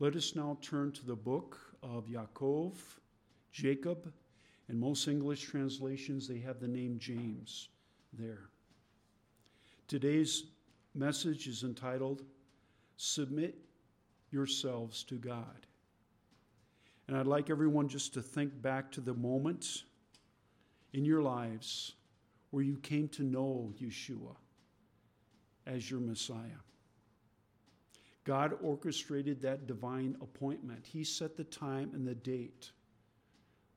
Let us now turn to the book of Yaakov, Jacob, and most English translations, they have the name James there. Today's message is entitled Submit Yourselves to God. And I'd like everyone just to think back to the moment in your lives where you came to know Yeshua as your Messiah. God orchestrated that divine appointment. He set the time and the date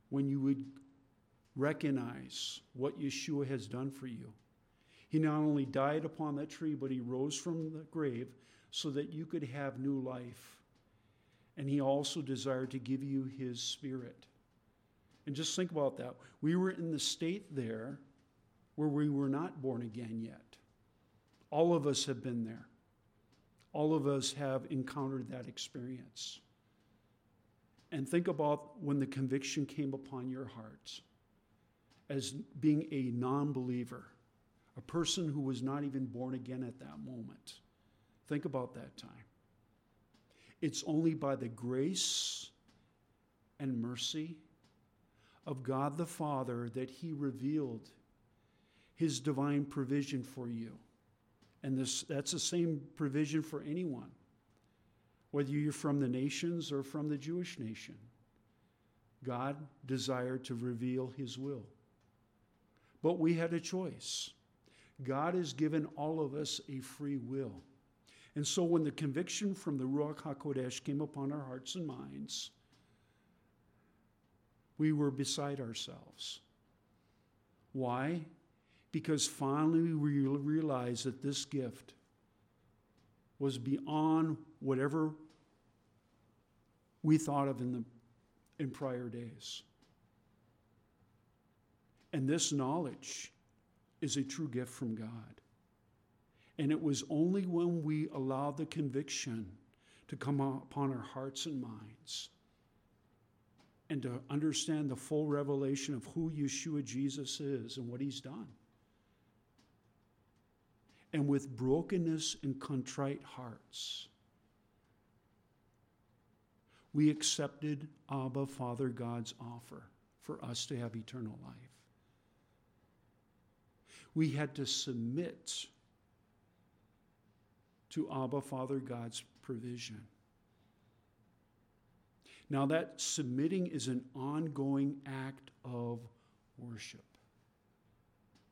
when you would recognize what Yeshua has done for you. He not only died upon that tree, but he rose from the grave so that you could have new life. And he also desired to give you his spirit. And just think about that. We were in the state there where we were not born again yet. All of us have been there. All of us have encountered that experience. And think about when the conviction came upon your hearts as being a non believer, a person who was not even born again at that moment. Think about that time. It's only by the grace and mercy of God the Father that He revealed His divine provision for you. And this, that's the same provision for anyone, whether you're from the nations or from the Jewish nation. God desired to reveal His will. But we had a choice. God has given all of us a free will. And so when the conviction from the Ruach HaKodesh came upon our hearts and minds, we were beside ourselves. Why? Because finally we realized that this gift was beyond whatever we thought of in the in prior days. And this knowledge is a true gift from God. And it was only when we allowed the conviction to come upon our hearts and minds and to understand the full revelation of who Yeshua Jesus is and what he's done. And with brokenness and contrite hearts, we accepted Abba, Father God's offer for us to have eternal life we had to submit to Abba, Father God's provision. Now, that submitting is an ongoing act of worship.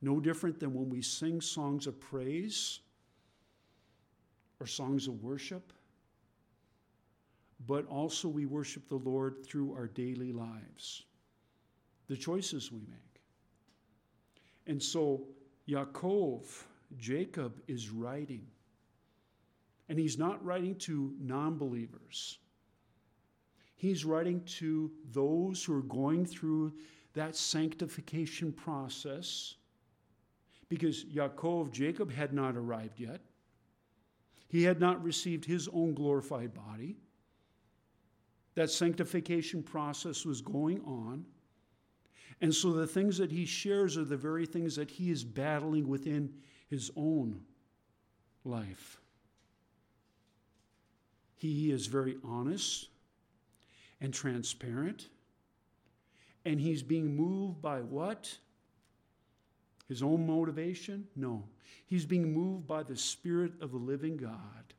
No different than when we sing songs of praise or songs of worship, but also we worship the Lord through our daily lives, the choices we make. And so, Yaakov, Jacob, is writing. And he's not writing to non believers, he's writing to those who are going through that sanctification process because Yaakov, Jacob, had not arrived yet. He had not received his own glorified body. That sanctification process was going on. And so the things that he shares are the very things that he is battling within his own life. He is very honest and transparent. And he's being moved by what? His own motivation? No. He's being moved by the Spirit of the living God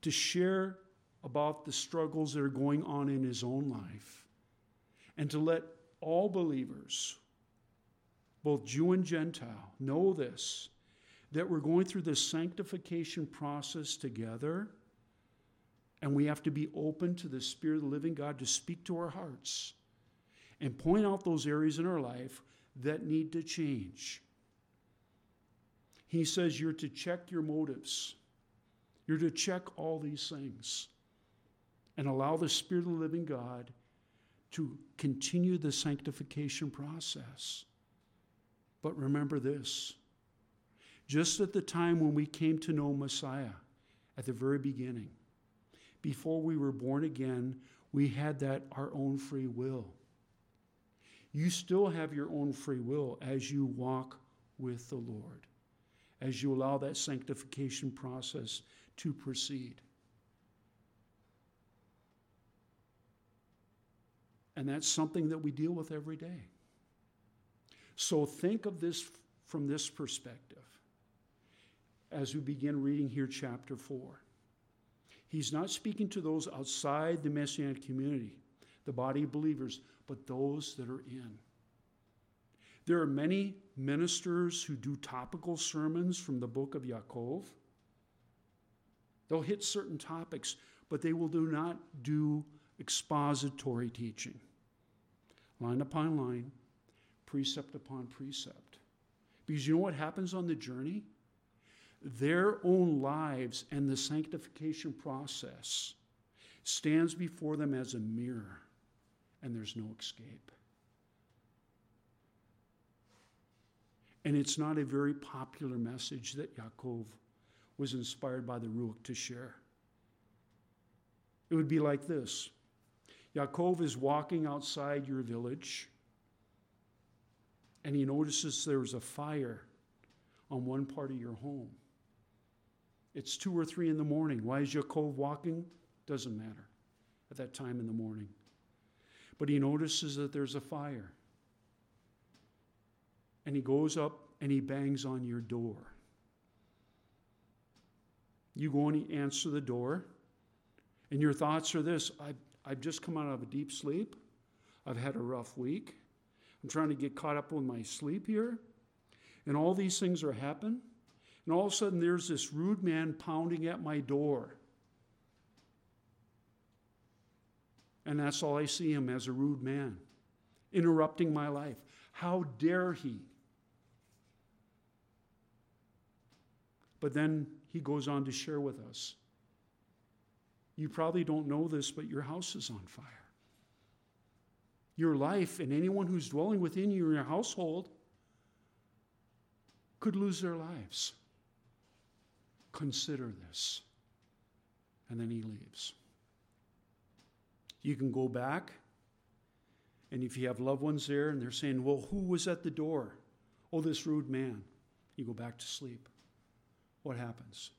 to share about the struggles that are going on in his own life and to let all believers, both Jew and Gentile, know this that we're going through this sanctification process together, and we have to be open to the Spirit of the living God to speak to our hearts and point out those areas in our life that need to change. He says you're to check your motives. You're to check all these things and allow the Spirit of the living God to continue the sanctification process. But remember this just at the time when we came to know Messiah, at the very beginning, before we were born again, we had that our own free will. You still have your own free will as you walk with the Lord, as you allow that sanctification process to proceed. And that's something that we deal with every day. So think of this from this perspective as we begin reading here, chapter 4. He's not speaking to those outside the Messianic community, the body of believers, but those that are in. There are many ministers who do topical sermons from the book of Yaakov. They'll hit certain topics, but they will do not do expository teaching. Line upon line, precept upon precept. Because you know what happens on the journey? Their own lives and the sanctification process stands before them as a mirror, and there's no escape. And it's not a very popular message that Yaakov was inspired by the Ruach to share. It would be like this Yaakov is walking outside your village, and he notices there's a fire on one part of your home. It's two or three in the morning. Why is Yaakov walking? Doesn't matter at that time in the morning. But he notices that there's a fire and he goes up and he bangs on your door. You go and you answer the door, and your thoughts are this I've, I've just come out of a deep sleep. I've had a rough week. I'm trying to get caught up with my sleep here. And all these things are happening. And all of a sudden, there's this rude man pounding at my door. And that's all I see him as a rude man, interrupting my life. How dare he? But then he goes on to share with us. You probably don't know this, but your house is on fire. Your life and anyone who's dwelling within you your household could lose their lives. Consider this. And then he leaves. You can go back, and if you have loved ones there and they're saying, Well, who was at the door? Oh, this rude man. You go back to sleep what happens?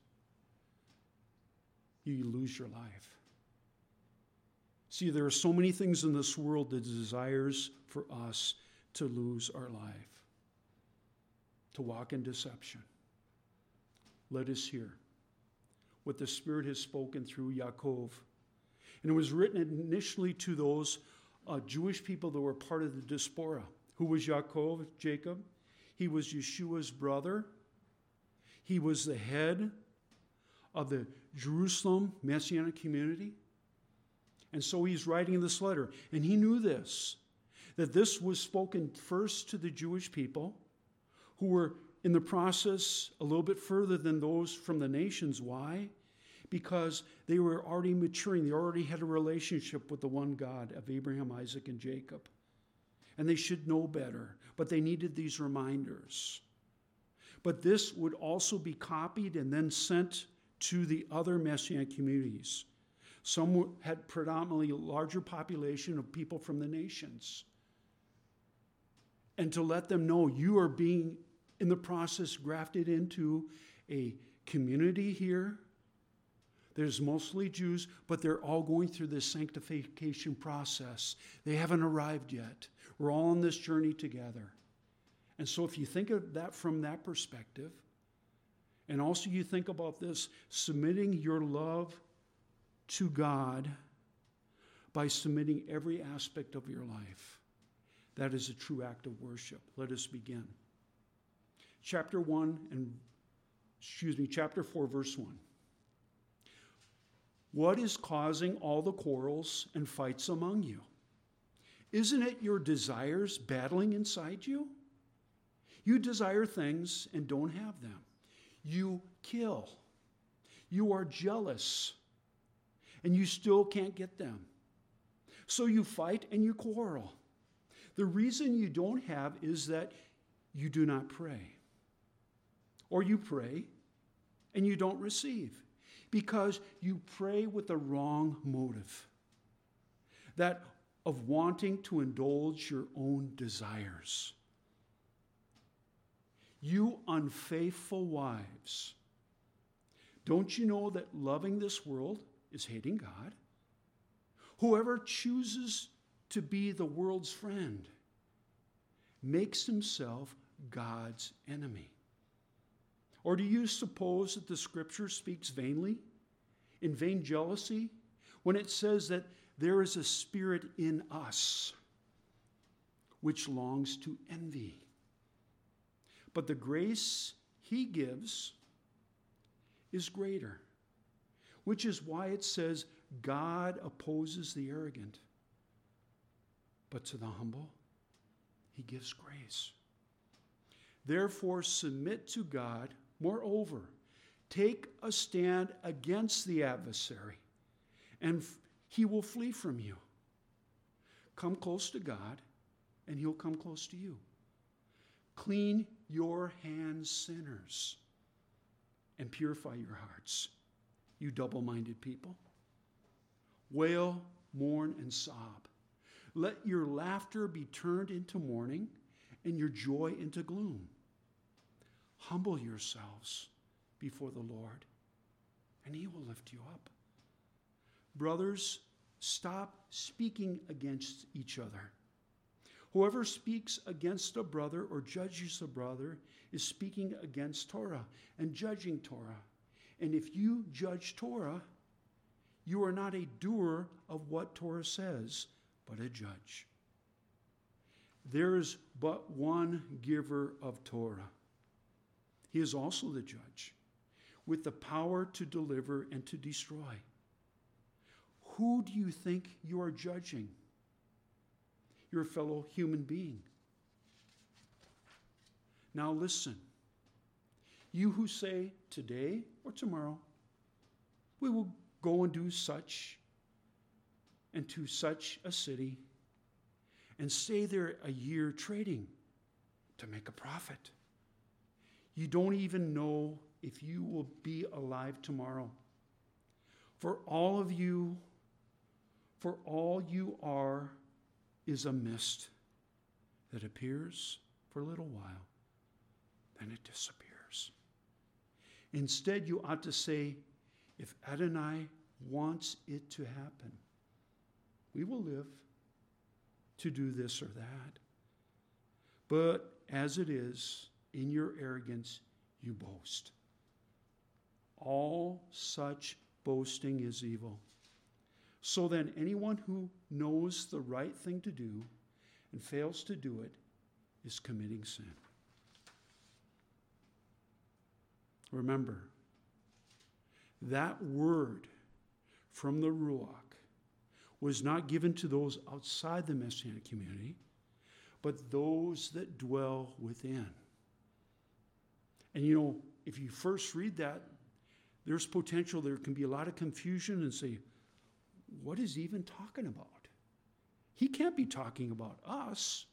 You lose your life. See, there are so many things in this world that desires for us to lose our life, to walk in deception. Let us hear what the Spirit has spoken through Yaakov. And it was written initially to those uh, Jewish people that were part of the diaspora. Who was Yaakov, Jacob? He was Yeshua's brother. He was the head of the Jerusalem Messianic community. And so he's writing this letter. And he knew this that this was spoken first to the Jewish people who were in the process a little bit further than those from the nations. Why? Because they were already maturing, they already had a relationship with the one God of Abraham, Isaac, and Jacob. And they should know better, but they needed these reminders. But this would also be copied and then sent to the other Messianic communities. Some had predominantly larger population of people from the nations. And to let them know you are being, in the process, grafted into a community here. There's mostly Jews, but they're all going through this sanctification process. They haven't arrived yet. We're all on this journey together. And so, if you think of that from that perspective, and also you think about this submitting your love to God by submitting every aspect of your life, that is a true act of worship. Let us begin. Chapter 1 and, excuse me, chapter 4, verse 1. What is causing all the quarrels and fights among you? Isn't it your desires battling inside you? You desire things and don't have them. You kill. You are jealous and you still can't get them. So you fight and you quarrel. The reason you don't have is that you do not pray. Or you pray and you don't receive because you pray with the wrong motive that of wanting to indulge your own desires. You unfaithful wives, don't you know that loving this world is hating God? Whoever chooses to be the world's friend makes himself God's enemy. Or do you suppose that the scripture speaks vainly, in vain jealousy, when it says that there is a spirit in us which longs to envy? But the grace he gives is greater, which is why it says, God opposes the arrogant, but to the humble, he gives grace. Therefore, submit to God. Moreover, take a stand against the adversary, and he will flee from you. Come close to God, and he'll come close to you. Clean your hands, sinners, and purify your hearts, you double minded people. Wail, mourn, and sob. Let your laughter be turned into mourning and your joy into gloom. Humble yourselves before the Lord, and he will lift you up. Brothers, stop speaking against each other. Whoever speaks against a brother or judges a brother is speaking against Torah and judging Torah. And if you judge Torah, you are not a doer of what Torah says, but a judge. There is but one giver of Torah. He is also the judge, with the power to deliver and to destroy. Who do you think you are judging? your fellow human being. Now, listen. You who say today or tomorrow, we will go and do such and to such a city and stay there a year trading to make a profit. You don't even know if you will be alive tomorrow. For all of you, for all you are, is a mist that appears for a little while, then it disappears. Instead, you ought to say, if Adonai wants it to happen, we will live to do this or that. But as it is, in your arrogance, you boast. All such boasting is evil. So then, anyone who knows the right thing to do and fails to do it is committing sin. Remember, that word from the Ruach was not given to those outside the Messianic community, but those that dwell within. And you know, if you first read that, there's potential there can be a lot of confusion and say, what is he even talking about? He can't be talking about us.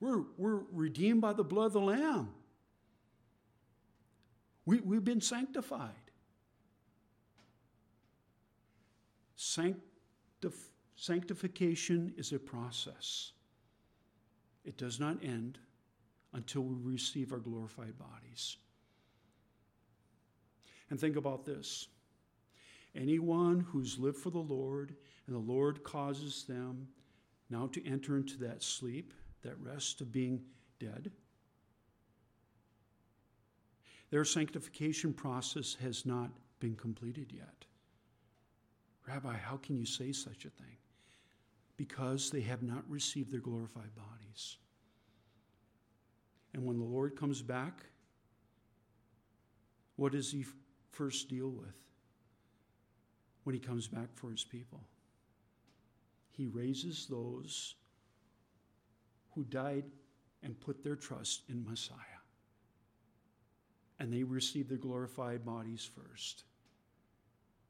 We're, we're redeemed by the blood of the Lamb. We, we've been sanctified. Sanctif- sanctification is a process, it does not end until we receive our glorified bodies. And think about this Anyone who's lived for the Lord and the Lord causes them now to enter into that sleep, that rest of being dead, their sanctification process has not been completed yet. Rabbi, how can you say such a thing? Because they have not received their glorified bodies. And when the Lord comes back, what does he first deal with? when he comes back for his people. He raises those who died and put their trust in Messiah. And they receive their glorified bodies first.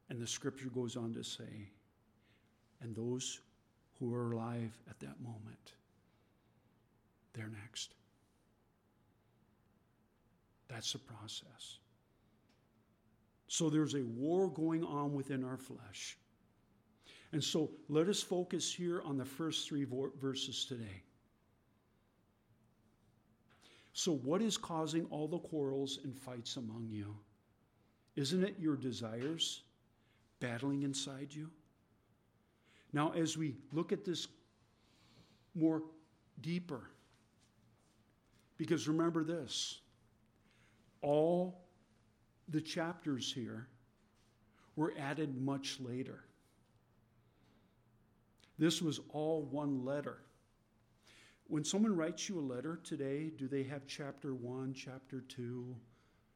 And the scripture goes on to say, and those who are alive at that moment, they're next. That's the process. So there's a war going on within our flesh. And so let us focus here on the first three verses today. So, what is causing all the quarrels and fights among you? Isn't it your desires battling inside you? Now, as we look at this more deeper, because remember this all the chapters here were added much later. This was all one letter. When someone writes you a letter today, do they have chapter one, chapter two?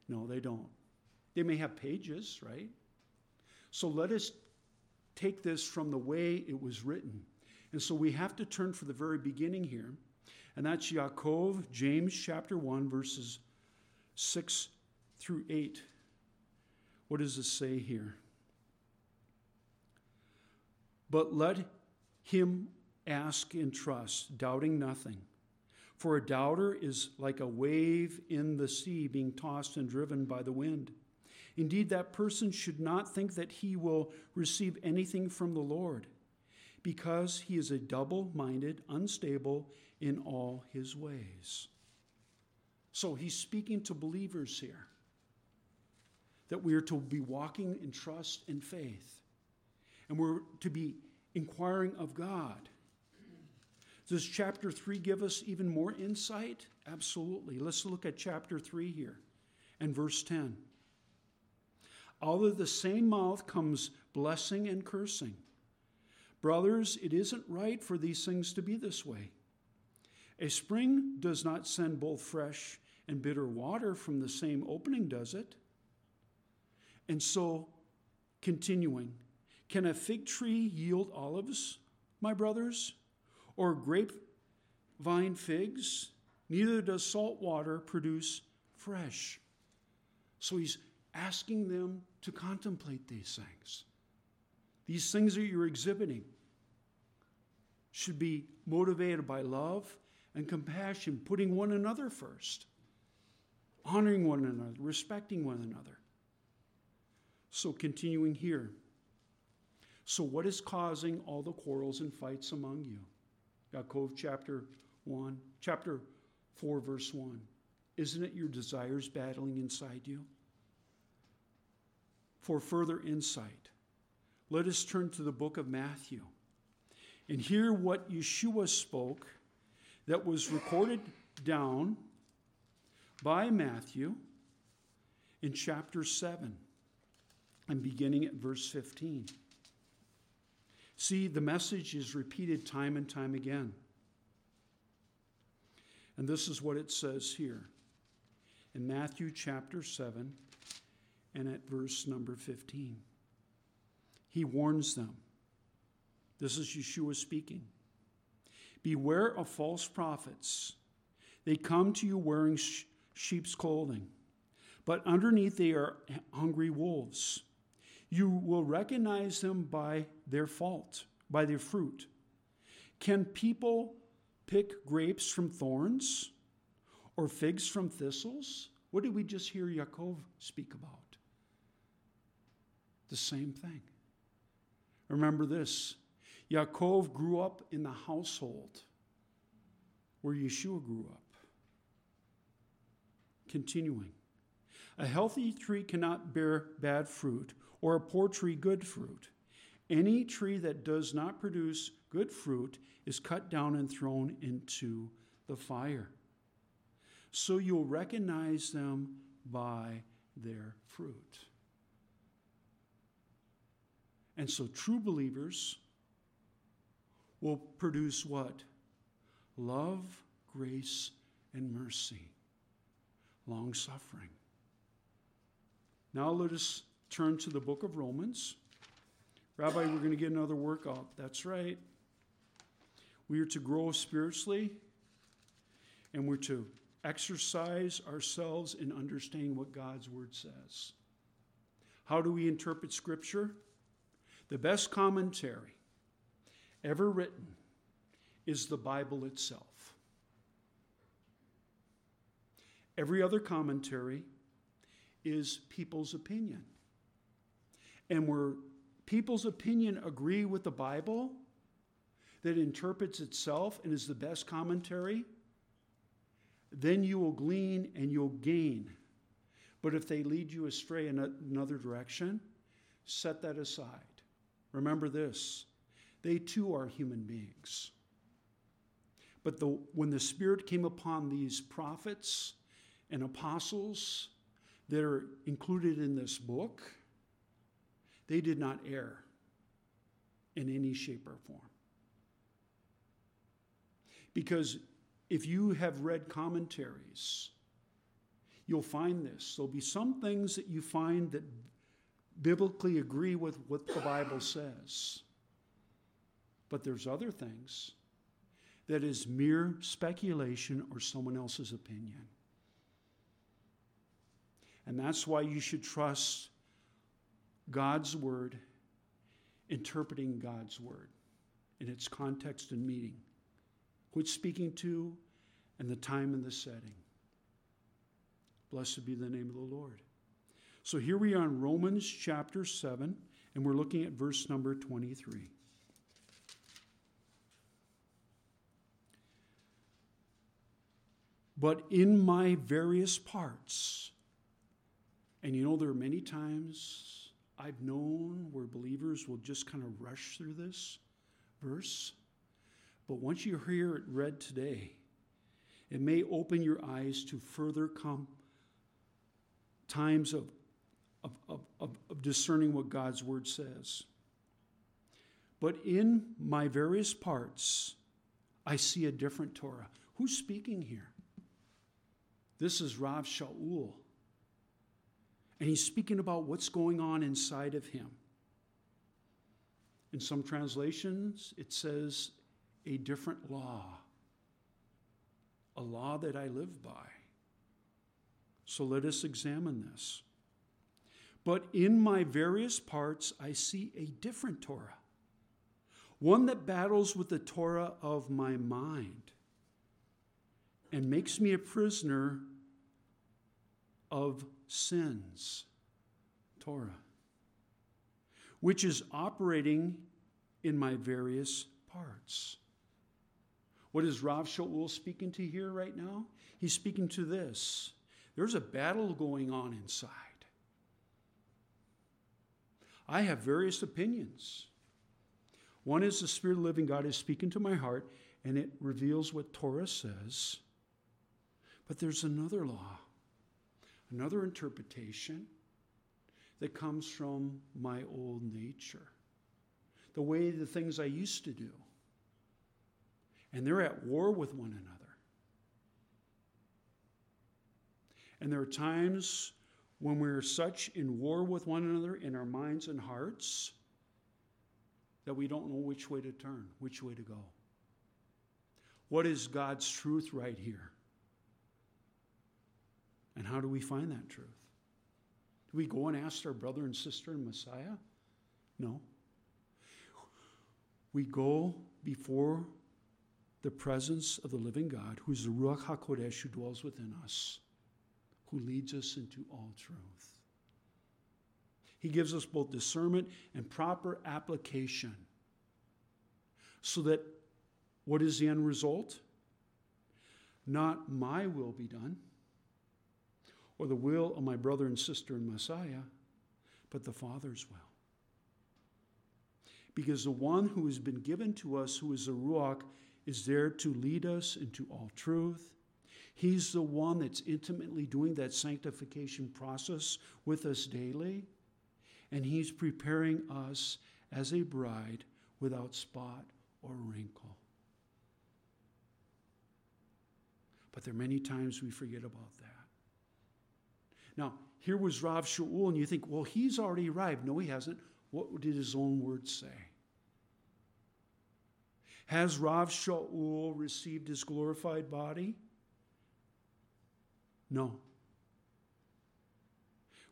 No, they don't. They may have pages, right? So let us take this from the way it was written. And so we have to turn for the very beginning here, and that's Yaakov, James chapter 1, verses 6 through 8. What does it say here? But let him ask in trust, doubting nothing. For a doubter is like a wave in the sea being tossed and driven by the wind. Indeed, that person should not think that he will receive anything from the Lord, because he is a double minded, unstable in all his ways. So he's speaking to believers here that we are to be walking in trust and faith, and we're to be inquiring of God. Does chapter 3 give us even more insight? Absolutely. Let's look at chapter 3 here and verse 10. Out of the same mouth comes blessing and cursing. Brothers, it isn't right for these things to be this way. A spring does not send both fresh and bitter water from the same opening, does it? And so, continuing, can a fig tree yield olives, my brothers, or grapevine figs? Neither does salt water produce fresh. So he's asking them to contemplate these things. These things that you're exhibiting should be motivated by love and compassion, putting one another first, honoring one another, respecting one another. So, continuing here. So, what is causing all the quarrels and fights among you? Yaakov chapter 1, chapter 4, verse 1. Isn't it your desires battling inside you? for further insight, let us turn to the book of Matthew and hear what Yeshua spoke that was recorded down by Matthew in chapter 7 and beginning at verse 15. See, the message is repeated time and time again. And this is what it says here in Matthew chapter 7 and at verse number 15. He warns them. This is Yeshua speaking. Beware of false prophets. They come to you wearing sheep's clothing, but underneath they are hungry wolves. You will recognize them by their fault, by their fruit. Can people pick grapes from thorns or figs from thistles? What did we just hear Yaakov speak about? the same thing. Remember this Yaakov grew up in the household where Yeshua grew up. Continuing. A healthy tree cannot bear bad fruit, or a poor tree good fruit. Any tree that does not produce good fruit is cut down and thrown into the fire. So you'll recognize them by their fruit. And so true believers will produce what? Love, grace, and mercy, long suffering. Now let us turn to the book of Romans. Rabbi, we're going to get another workout. That's right. We are to grow spiritually, and we're to exercise ourselves in understanding what God's word says. How do we interpret Scripture? The best commentary ever written is the Bible itself. Every other commentary is people's opinion. And where people's opinion agree with the Bible, that interprets itself and is the best commentary, then you will glean and you'll gain. But if they lead you astray in another direction, set that aside. Remember this They too are human beings. But the, when the Spirit came upon these prophets and apostles that are included in this book, they did not err in any shape or form. Because if you have read commentaries, you'll find this. There'll be some things that you find that biblically agree with what the Bible says. But there's other things that is mere speculation or someone else's opinion. And that's why you should trust God's word, interpreting God's word in its context and meaning, who it's speaking to, and the time and the setting. Blessed be the name of the Lord. So here we are in Romans chapter 7, and we're looking at verse number 23. But in my various parts, and you know, there are many times I've known where believers will just kind of rush through this verse. But once you hear it read today, it may open your eyes to further come times of, of, of, of, discerning what God's word says. But in my various parts, I see a different Torah. Who's speaking here? This is Rav Shaul. And he's speaking about what's going on inside of him. In some translations, it says a different law, a law that I live by. So let us examine this. But in my various parts, I see a different Torah, one that battles with the Torah of my mind and makes me a prisoner of sins, Torah, which is operating in my various parts. What is Rav Shaul speaking to here right now? He's speaking to this. There's a battle going on inside. I have various opinions. One is the Spirit of the living God is speaking to my heart, and it reveals what Torah says. But there's another law another interpretation that comes from my old nature, the way the things I used to do. And they're at war with one another. And there are times when we're such in war with one another in our minds and hearts that we don't know which way to turn, which way to go. What is God's truth right here? And how do we find that truth? Do we go and ask our brother and sister in Messiah? No. We go before the presence of the living God, who is the Ruach HaKodesh who dwells within us, who leads us into all truth. He gives us both discernment and proper application so that what is the end result? Not my will be done or the will of my brother and sister in Messiah, but the Father's will. Because the one who has been given to us, who is the Ruach, is there to lead us into all truth. He's the one that's intimately doing that sanctification process with us daily. And He's preparing us as a bride without spot or wrinkle. But there are many times we forget about that. Now, here was Rav Shaul, and you think, well, he's already arrived. No, he hasn't. What did his own words say? Has Rav Shaul received his glorified body? No.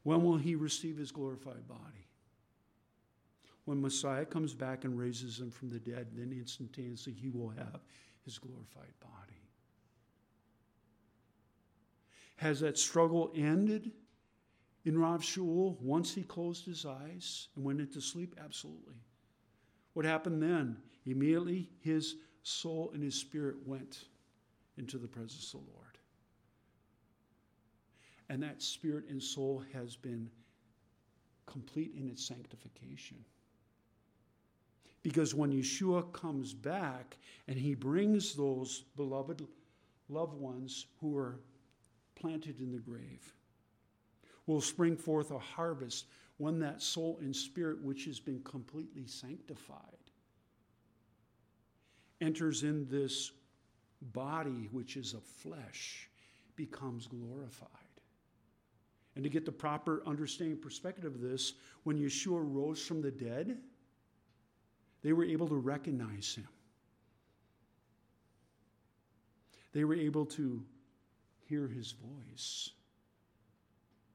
When will he receive his glorified body? When Messiah comes back and raises him from the dead, then instantaneously he will have his glorified body. Has that struggle ended in Rav Shaul once he closed his eyes and went into sleep? Absolutely. What happened then? Immediately his soul and his spirit went into the presence of the Lord. And that spirit and soul has been complete in its sanctification. Because when Yeshua comes back and he brings those beloved loved ones who are planted in the grave, will spring forth a harvest when that soul and spirit, which has been completely sanctified, enters in this body, which is of flesh, becomes glorified. And to get the proper understanding perspective of this, when Yeshua rose from the dead, they were able to recognize him. They were able to hear his voice.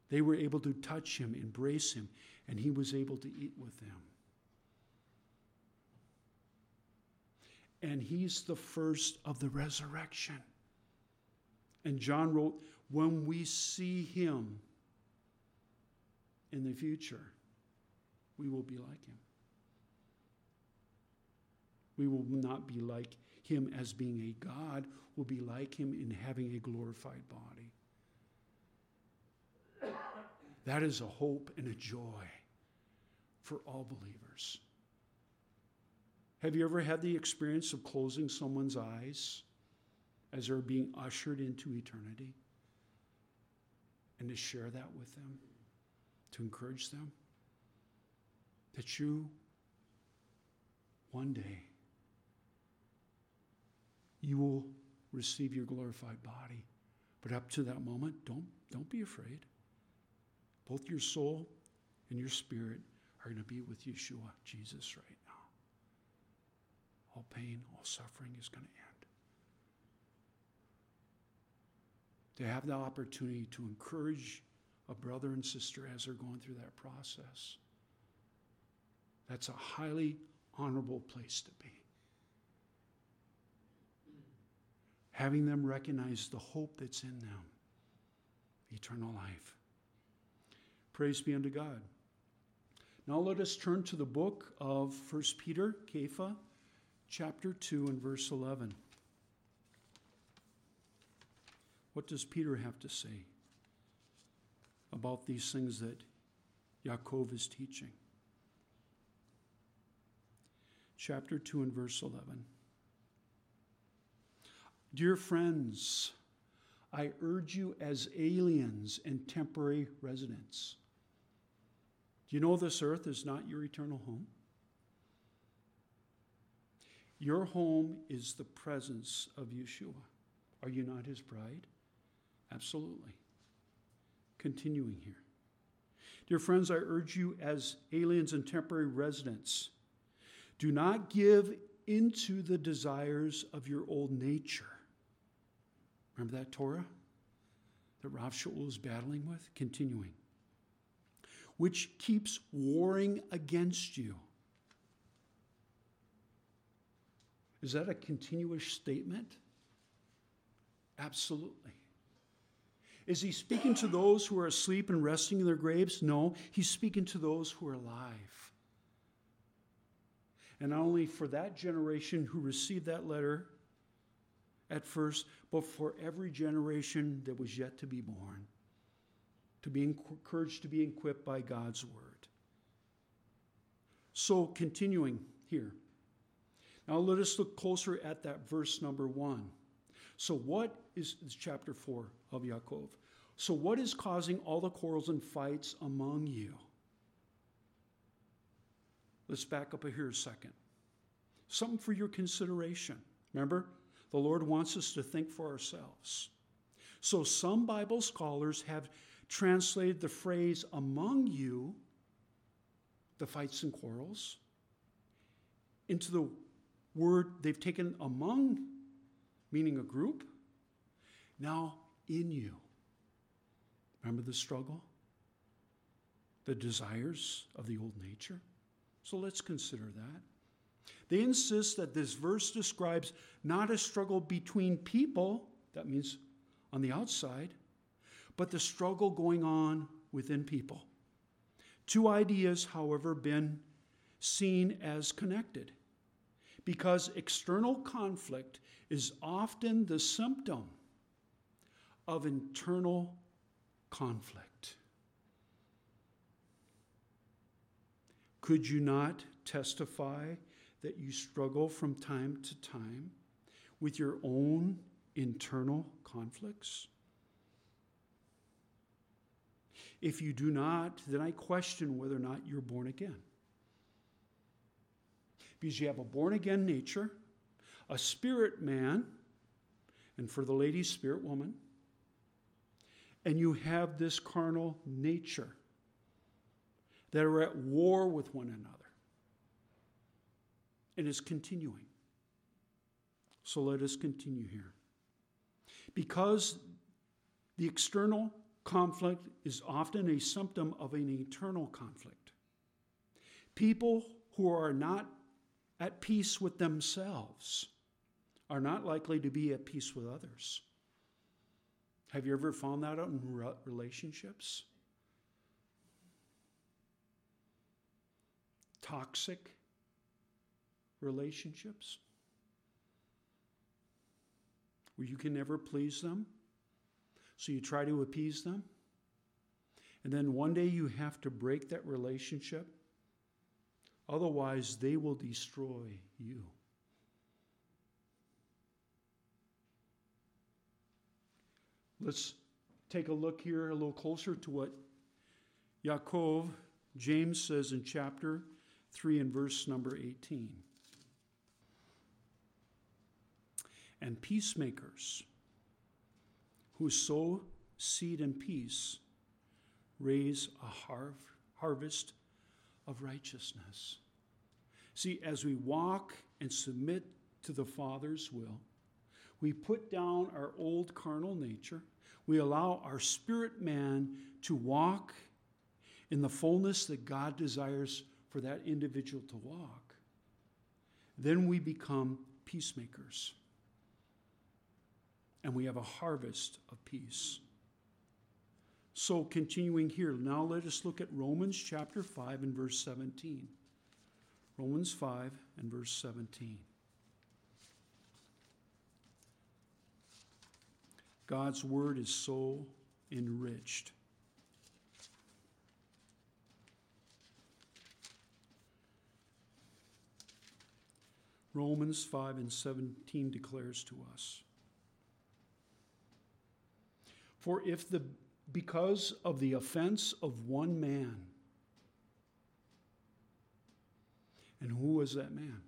They were able to touch him, embrace him, and he was able to eat with them. And he's the first of the resurrection. And John wrote, when we see him in the future, we will be like him. We will not be like him as being a God, we'll be like him in having a glorified body. That is a hope and a joy for all believers. Have you ever had the experience of closing someone's eyes as they're being ushered into eternity? And to share that with them, to encourage them that you one day you will receive your glorified body. But up to that moment, don't, don't be afraid. Both your soul and your spirit are going to be with Yeshua, Jesus, right now. All pain, all suffering is going to end. To have the opportunity to encourage a brother and sister as they're going through that process. That's a highly honorable place to be. Having them recognize the hope that's in them eternal life. Praise be unto God. Now let us turn to the book of 1 Peter, Kepha, chapter 2 and verse 11. What does Peter have to say about these things that Yaakov is teaching? Chapter 2 and verse 11. Dear friends, I urge you as aliens and temporary residents do you know this earth is not your eternal home? Your home is the presence of Yeshua. Are you not his bride? Absolutely. Continuing here. Dear friends, I urge you as aliens and temporary residents, do not give into the desires of your old nature. Remember that Torah that Rav Shaul is battling with? Continuing which keeps warring against you. Is that a continuous statement? Absolutely. Is he speaking to those who are asleep and resting in their graves? No, he's speaking to those who are alive. And not only for that generation who received that letter at first, but for every generation that was yet to be born to be encouraged to be equipped by God's word. So, continuing here. Now, let us look closer at that verse number one. So, what is, chapter four of Yaakov? So, what is causing all the quarrels and fights among you? Let's back up here a second. Something for your consideration. Remember, the Lord wants us to think for ourselves. So, some Bible scholars have translated the phrase among you, the fights and quarrels, into the word they've taken among, meaning a group, now in you. Remember the struggle? The desires of the old nature? So let's consider that. They insist that this verse describes not a struggle between people, that means on the outside, but the struggle going on within people. Two ideas, however, been seen as connected because external conflict is often the symptom of internal conflict. Could you not testify that you struggle from time to time with your own internal conflicts? If you do not, then I question whether or not you're born again. Because you have a born again nature, a spirit man, and for the lady, spirit woman, and you have this carnal nature that are at war with one another. And is continuing. So let us continue here. Because the external conflict is often a symptom of an internal conflict. People who are not at peace with themselves are not likely to be at peace with others. Have you ever found that out in relationships? Toxic relationships where you can never please them. So you try to appease them. And then one day you have to break that relationship. Otherwise, they will destroy you. Let's take a look here a little closer to what Yaakov, James says in chapter 3 and verse number 18. And peacemakers who sow seed in peace raise a har- harvest of righteousness. See, as we walk and submit to the Father's will, we put down our old carnal nature. We allow our spirit man to walk in the fullness that God desires for that individual to walk. Then we become peacemakers and we have a harvest of peace. So, continuing here, now let us look at Romans chapter 5 and verse 17. Romans 5 and verse 17. God's word is so enriched. Romans 5 and 17 declares to us for if the because of the offense of one man, and who was that man?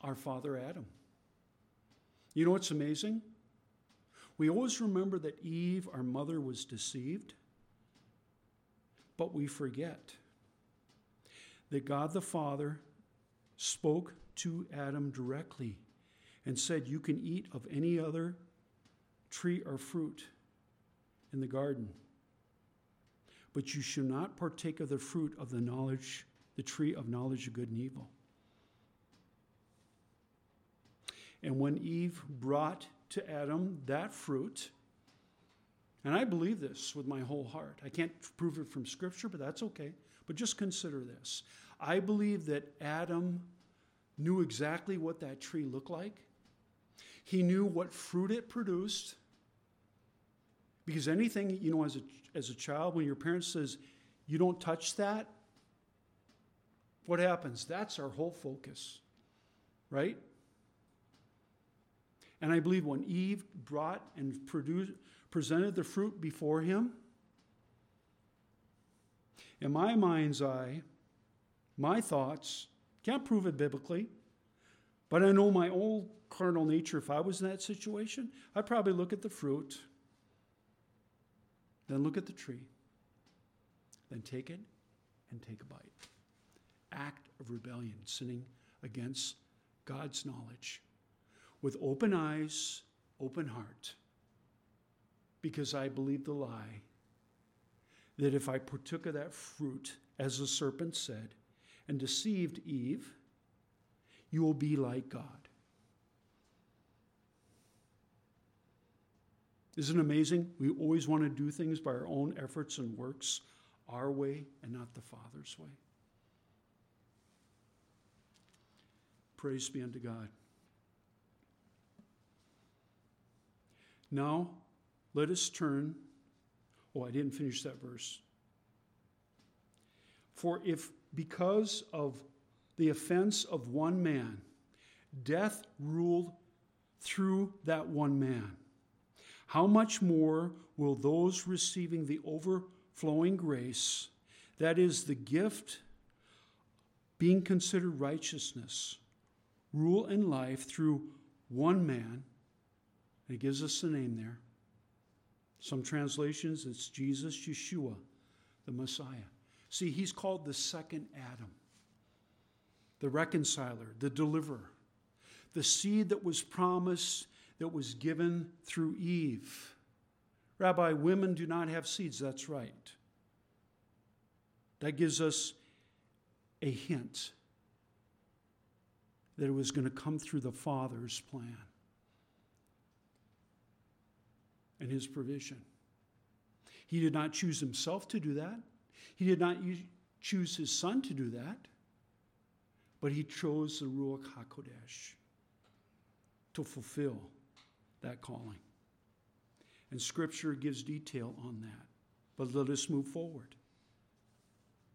Our father Adam. You know what's amazing? We always remember that Eve, our mother, was deceived, but we forget that God the Father spoke to Adam directly and said, You can eat of any other tree or fruit in the garden. But you shall not partake of the fruit of the knowledge, the tree of knowledge of good and evil. And when Eve brought to Adam that fruit, and I believe this with my whole heart. I can't prove it from Scripture, but that's okay. But just consider this. I believe that Adam knew exactly what that tree looked like, he knew what fruit it produced, because anything, you know, as a, as a child, when your parent says, you don't touch that, what happens? That's our whole focus, right? And I believe when Eve brought and produced, presented the fruit before him, in my mind's eye, my thoughts, can't prove it biblically, but I know my old carnal nature, if I was in that situation, I'd probably look at the fruit then look at the tree. Then take it and take a bite. Act of rebellion, sinning against God's knowledge with open eyes, open heart. Because I believe the lie that if I partook of that fruit, as the serpent said, and deceived Eve, you will be like God. Isn't it amazing? We always want to do things by our own efforts and works, our way and not the Father's way. Praise be unto God. Now, let us turn. Oh, I didn't finish that verse. For if because of the offense of one man, death ruled through that one man. How much more will those receiving the overflowing grace, that is, the gift being considered righteousness, rule in life through one man? And it gives us the name there. Some translations, it's Jesus, Yeshua, the Messiah. See, he's called the second Adam, the reconciler, the deliverer, the seed that was promised, that was given through Eve. Rabbi, women do not have seeds. That's right. That gives us a hint that it was going to come through the Father's plan and his provision. He did not choose himself to do that. He did not choose his son to do that, but he chose the Ruach HaKodesh to fulfill that calling. And Scripture gives detail on that. But let us move forward.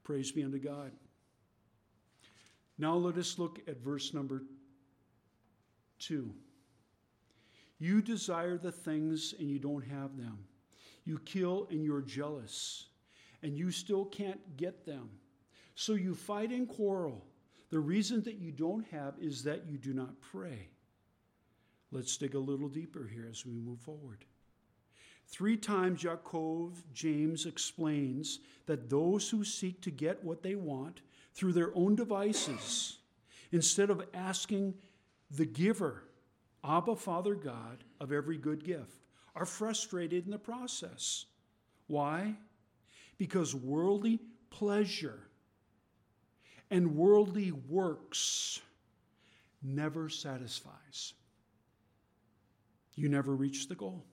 Praise be unto God. Now let us look at verse number two. You desire the things and you don't have them. You kill and you're jealous and you still can't get them. So you fight and quarrel. The reason that you don't have is that you do not pray. Let's dig a little deeper here as we move forward. Three times Yaakov James explains that those who seek to get what they want through their own devices, instead of asking the giver, Abba, Father God, of every good gift, are frustrated in the process. Why? because worldly pleasure and worldly works never satisfies. You never reach the goal.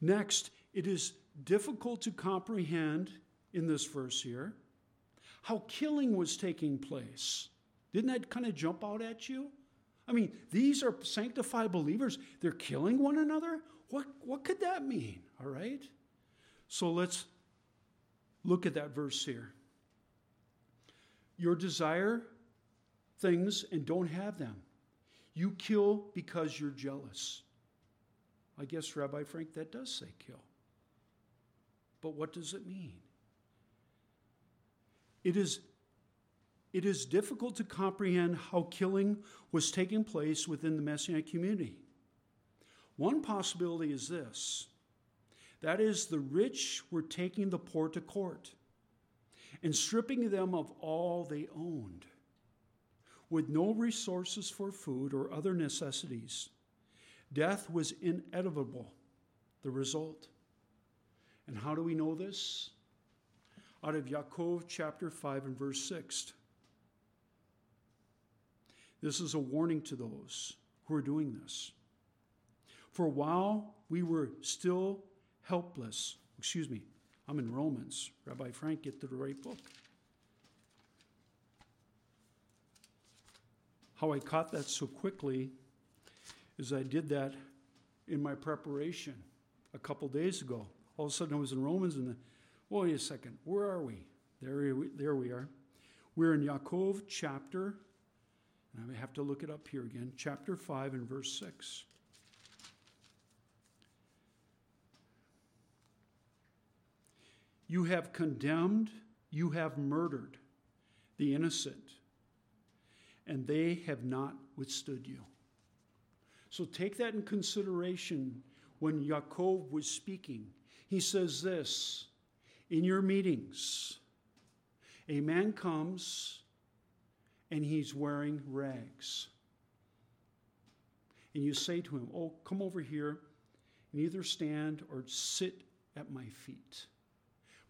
Next, it is difficult to comprehend in this verse here how killing was taking place. Didn't that kind of jump out at you? I mean, these are sanctified believers. They're killing one another? What, what could that mean? All right? So let's Look at that verse here. Your desire things and don't have them. You kill because you're jealous. I guess, Rabbi Frank, that does say kill. But what does it mean? It is, it is difficult to comprehend how killing was taking place within the Messianic community. One possibility is this that is, the rich were taking the poor to court and stripping them of all they owned. With no resources for food or other necessities, death was inevitable, the result. And how do we know this? Out of Yaakov chapter 5 and verse 6. This is a warning to those who are doing this. For while we were still helpless. Excuse me, I'm in Romans. Rabbi Frank, get to the right book. How I caught that so quickly is I did that in my preparation a couple days ago. All of a sudden I was in Romans and, the, wait a second, where are we? There we, there we are. We're in Yaakov chapter, and I have to look it up here again, chapter 5 and verse 6. You have condemned, you have murdered the innocent, and they have not withstood you. So take that in consideration when Yaakov was speaking. He says this In your meetings, a man comes and he's wearing rags. And you say to him, Oh, come over here and either stand or sit at my feet.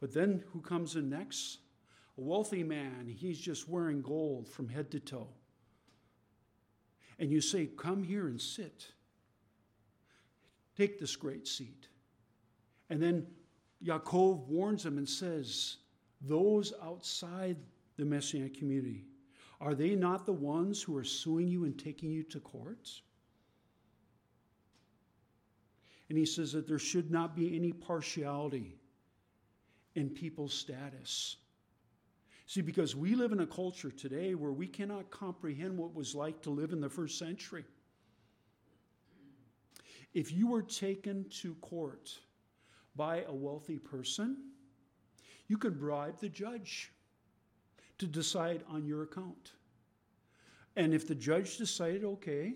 But then who comes in next? A wealthy man. He's just wearing gold from head to toe. And you say, Come here and sit. Take this great seat. And then Yaakov warns him and says, Those outside the Messianic community, are they not the ones who are suing you and taking you to courts? And he says that there should not be any partiality in people's status. See, because we live in a culture today where we cannot comprehend what was like to live in the first century. If you were taken to court by a wealthy person, you could bribe the judge to decide on your account. And if the judge decided, okay,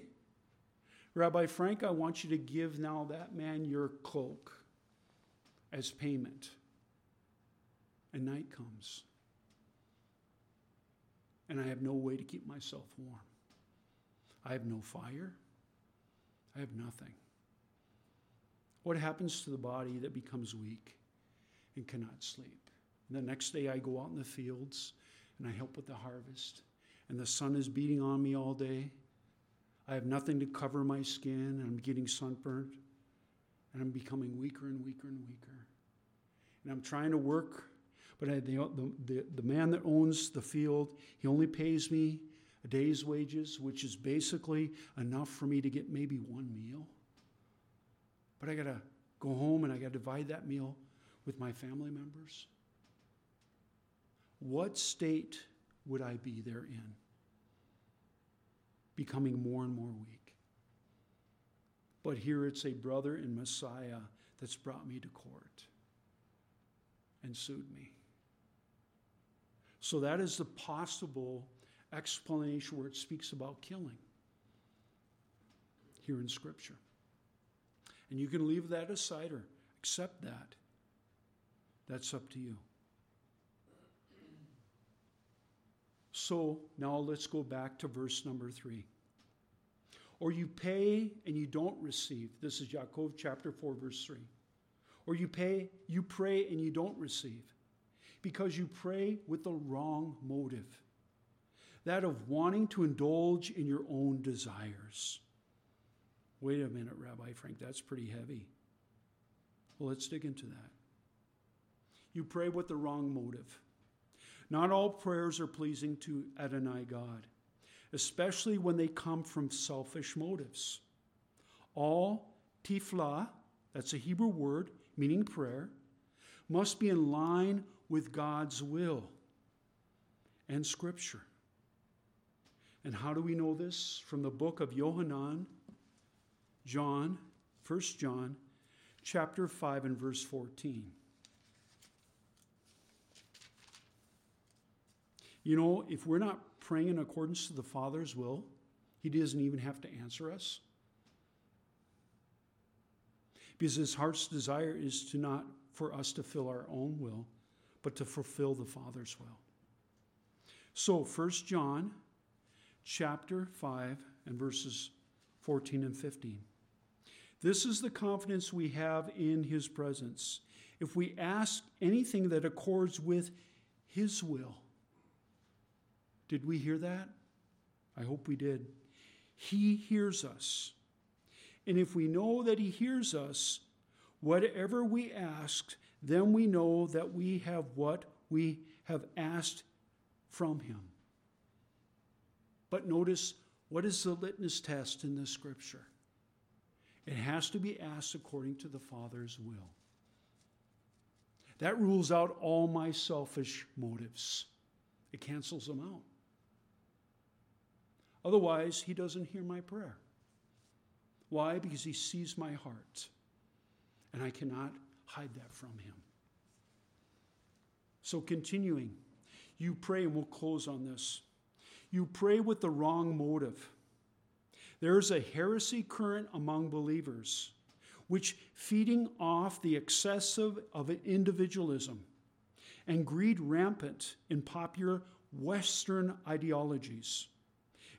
Rabbi Frank, I want you to give now that man your cloak as payment. And night comes. And I have no way to keep myself warm. I have no fire. I have nothing. What happens to the body that becomes weak and cannot sleep? And the next day I go out in the fields and I help with the harvest, and the sun is beating on me all day. I have nothing to cover my skin, and I'm getting sunburned, and I'm becoming weaker and weaker and weaker. And I'm trying to work, but the, the, the man that owns the field, he only pays me a day's wages, which is basically enough for me to get maybe one meal. But I got to go home and I got to divide that meal with my family members. What state would I be therein? Becoming more and more weak. But here it's a brother in Messiah that's brought me to court and sued me. So that is the possible explanation where it speaks about killing here in Scripture. And you can leave that aside or accept that. That's up to you. So now let's go back to verse number three. Or you pay and you don't receive. This is Jacob chapter 4, verse 3. Or you pay, you pray and you don't receive because you pray with the wrong motive that of wanting to indulge in your own desires. Wait a minute, Rabbi Frank, that's pretty heavy. Well, let's dig into that. You pray with the wrong motive. Not all prayers are pleasing to Adonai God, especially when they come from selfish motives. All tifla, that's a Hebrew word meaning prayer, must be in line with God's will and Scripture. And how do we know this? From the book of Yohanan, John, 1 John, chapter 5 and verse 14. You know, if we're not praying in accordance to the Father's will, He doesn't even have to answer us. Because His heart's desire is to not for us to fill our own will, but to fulfill the Father's will. So, 1 John chapter 5 and verses 14 and 15. This is the confidence we have in his presence. If we ask anything that accords with his will, did we hear that? I hope we did. He hears us. And if we know that he hears us, whatever we ask, then we know that we have what we have asked from him. But notice what is the litmus test in this scripture? It has to be asked according to the Father's will. That rules out all my selfish motives, it cancels them out. Otherwise, He doesn't hear my prayer. Why? Because He sees my heart, and I cannot hide that from Him. So, continuing, you pray, and we'll close on this. You pray with the wrong motive. There's a heresy current among believers, which feeding off the excessive of individualism and greed rampant in popular Western ideologies.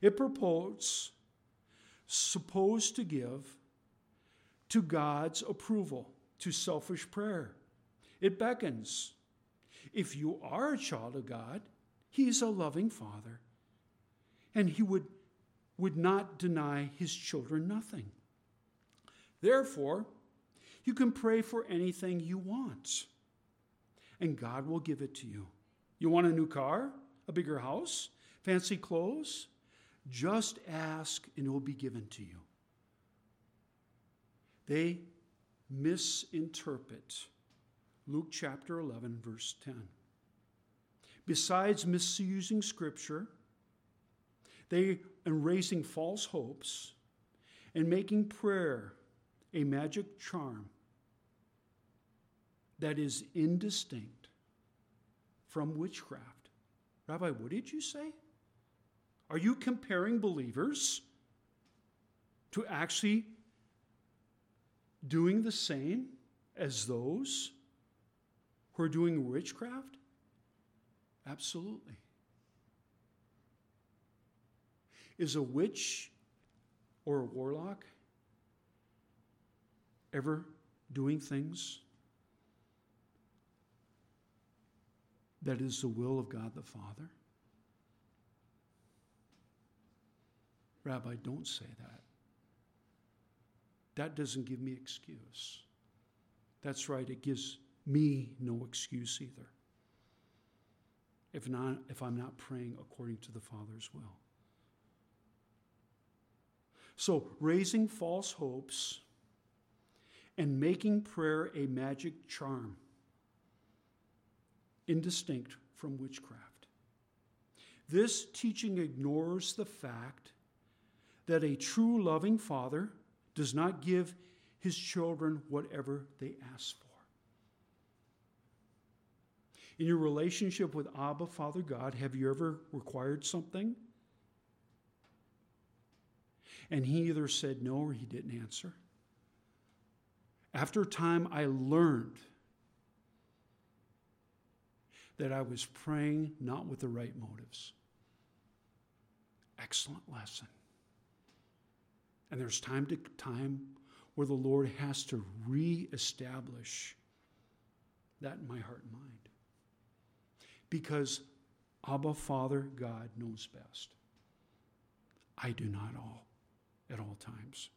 It purports supposed to give to God's approval, to selfish prayer. It beckons. If you are a child of God, He's a loving Father, and He would would not deny his children nothing. Therefore, you can pray for anything you want, and God will give it to you. You want a new car, a bigger house, fancy clothes? Just ask, and it will be given to you. They misinterpret Luke chapter 11, verse 10. besides misusing Scripture, they and raising false hopes and making prayer a magic charm that is indistinct from witchcraft. Rabbi, what did you say? Are you comparing believers to actually doing the same as those who are doing witchcraft? Absolutely. Is a witch or a warlock ever doing things that is the will of God the Father? Rabbi, don't say that. That doesn't give me excuse. That's right, it gives me no excuse either. If not if I'm not praying according to the Father's will. So, raising false hopes and making prayer a magic charm, indistinct from witchcraft. This teaching ignores the fact that a true loving father does not give his children whatever they ask for. In your relationship with Abba, Father God, have you ever required something? And he either said no or he didn't answer. After a time, I learned that I was praying not with the right motives. Excellent lesson. And there's time to time where the Lord has to reestablish that in my heart and mind. Because Abba, Father, God knows best. I do not all at all times.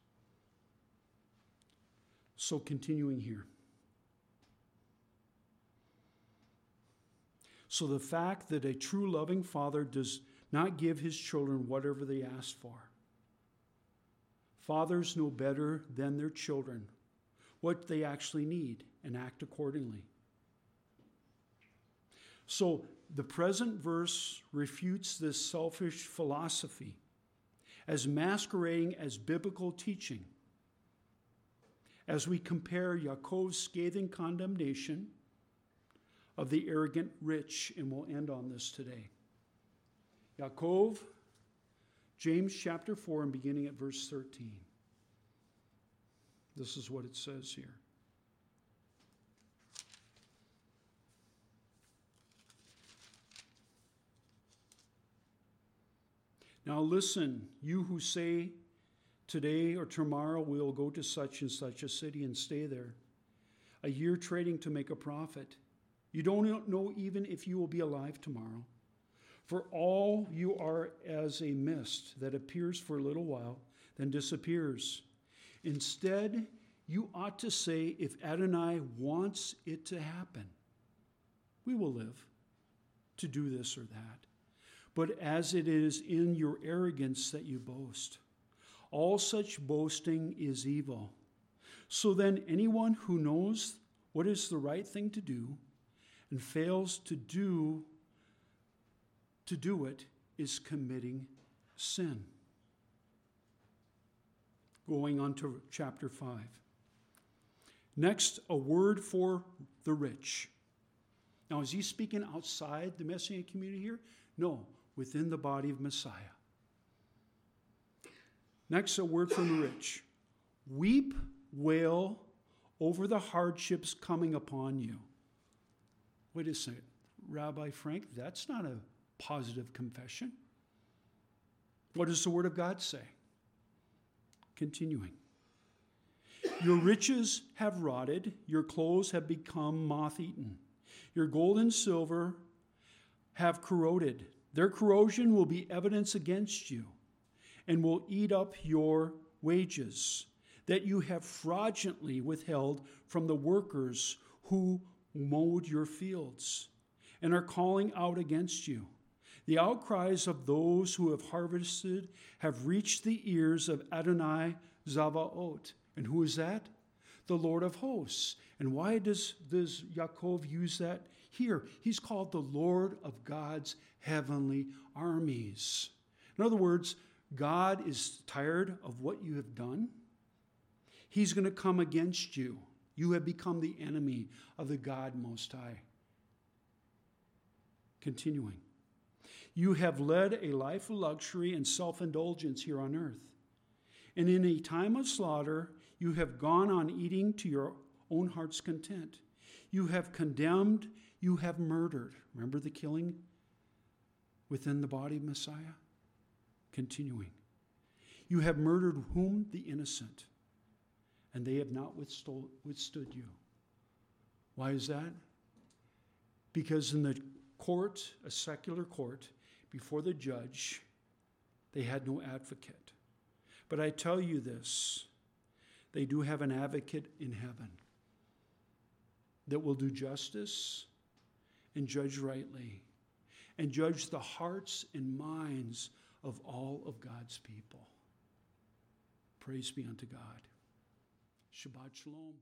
So, continuing here. So, the fact that a true loving father does not give his children whatever they ask for. Fathers know better than their children what they actually need and act accordingly. So, the present verse refutes this selfish philosophy as masquerading as biblical teaching. As we compare Yaakov's scathing condemnation of the arrogant rich, and we'll end on this today. Yaakov, James chapter 4, and beginning at verse 13. This is what it says here. Now listen, you who say, Today or tomorrow we'll go to such and such a city and stay there, a year trading to make a profit. You don't know even if you will be alive tomorrow. For all you are as a mist that appears for a little while, then disappears. Instead, you ought to say, if Adonai wants it to happen, we will live to do this or that but as it is in your arrogance that you boast. All such boasting is evil. So then, anyone who knows what is the right thing to do and fails to do to do it is committing sin. Going on to chapter 5. Next, a word for the rich. Now, is he speaking outside the Messianic community here? No, within the body of Messiah. Next, a word from the rich weep, wail over the hardships coming upon you. Wait a second, Rabbi Frank, that's not a positive confession. What does the Word of God say? Continuing. Your riches have rotted, your clothes have become moth eaten, your gold and silver have corroded, their corrosion will be evidence against you and will eat up your wages that you have fraudulently withheld from the workers who mowed your fields and are calling out against you. The outcries of those who have harvested have reached the ears of Adonai Zavaot. And who is that? The Lord of hosts. And why does, does Yaakov use that Here, he's called the Lord of God's heavenly armies. In other words, God is tired of what you have done. He's going to come against you. You have become the enemy of the God Most High. Continuing. You have led a life of luxury and self indulgence here on earth. And in a time of slaughter, you have gone on eating to your own heart's content. You have condemned, you have murdered. Remember the killing within the body of Messiah? Continuing. You have murdered whom? The innocent. And they have not withstood you. Why is that? Because in the court, a secular court, before the judge, they had no advocate. But I tell you this they do have an advocate in heaven that will do justice and judge rightly and judge the hearts and minds of all of God's people. Praise be unto God. Shabbat Shalom.